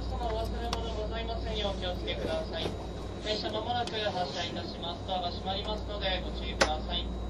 客様お忘れ物ございませんようお気をつけください。電車まもなく発車いたします。ドアが閉まりますのでご注意ください。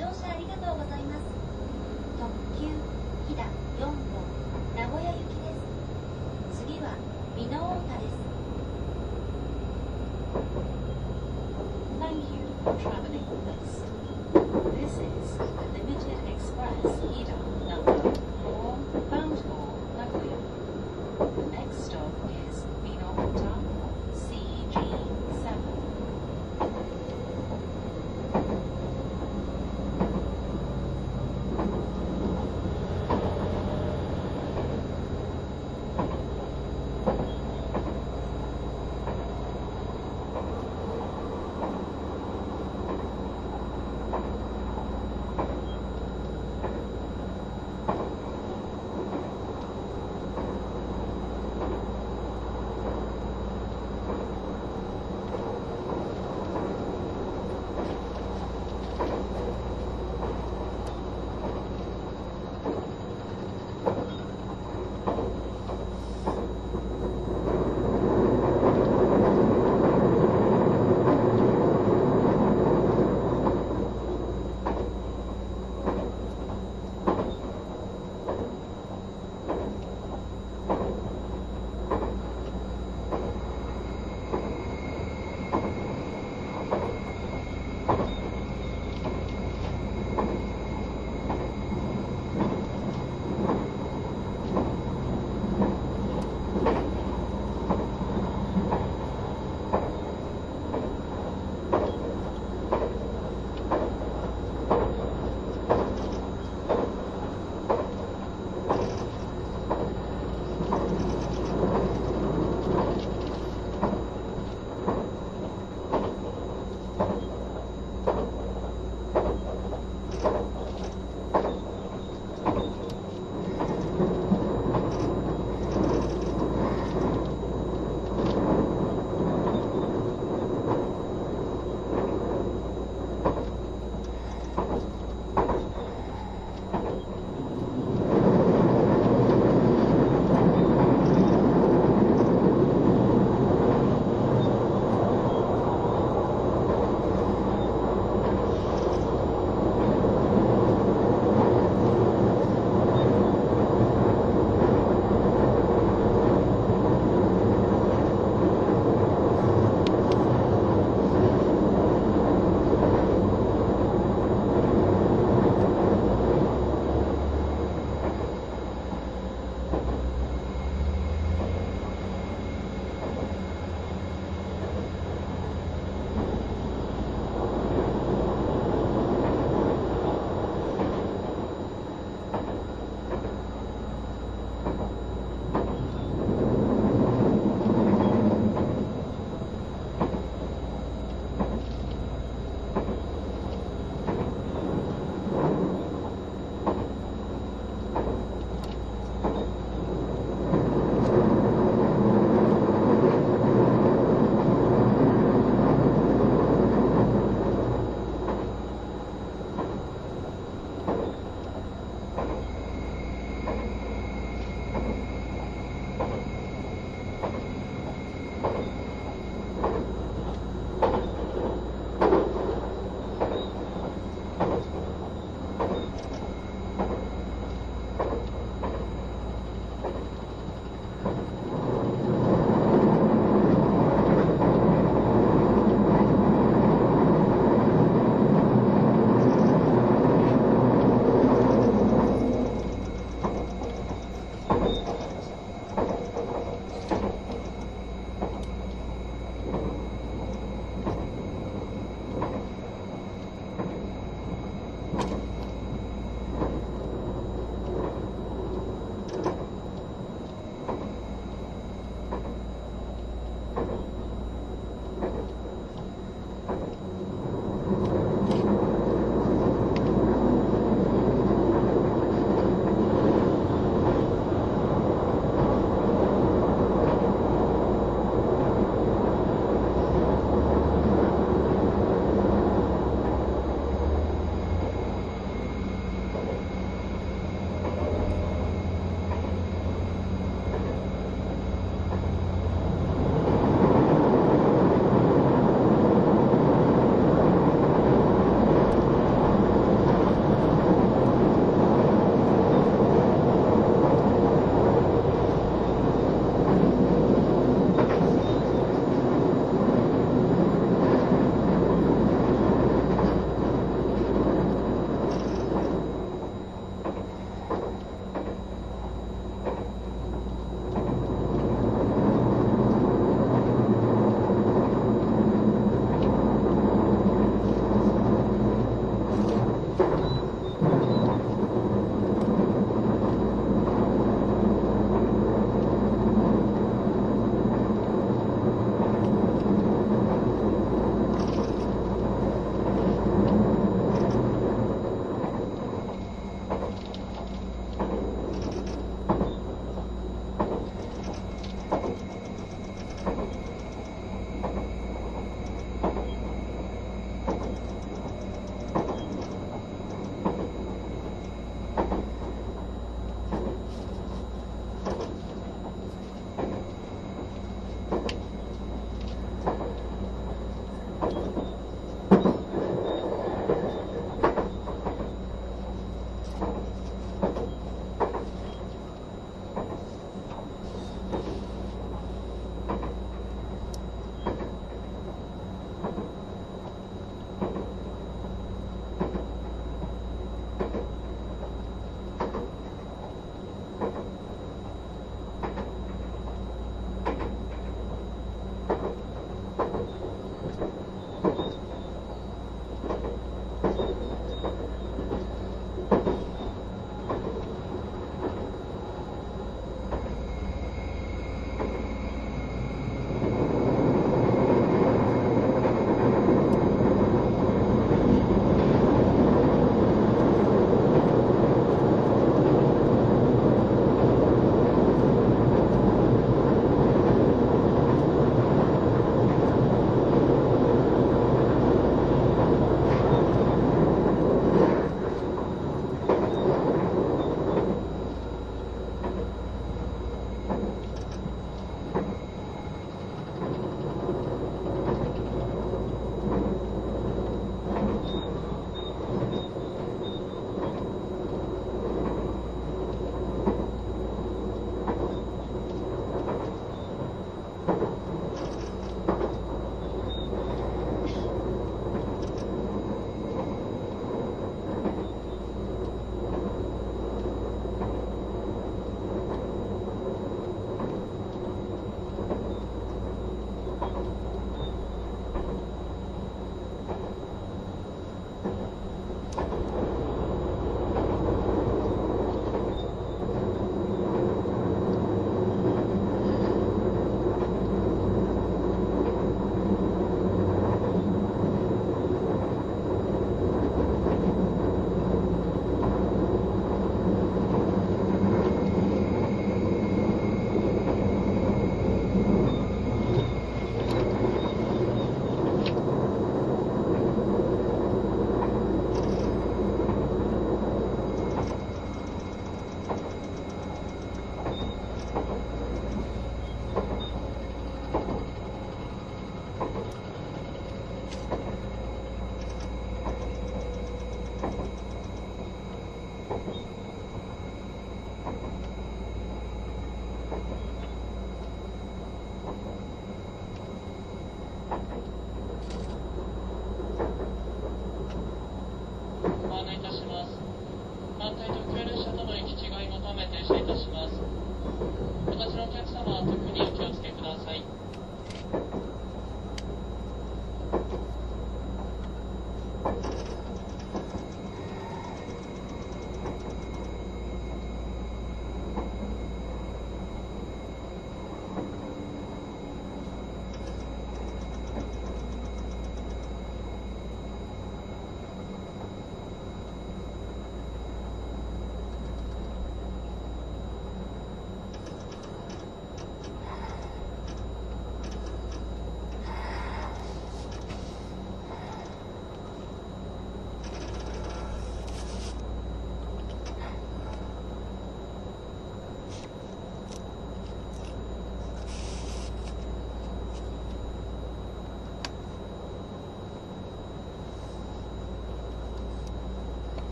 乗車ありがとうございます特急飛騨4号名古屋行きです次は美濃太田です Thank you for traveling with us. This is the Limited Express Hida.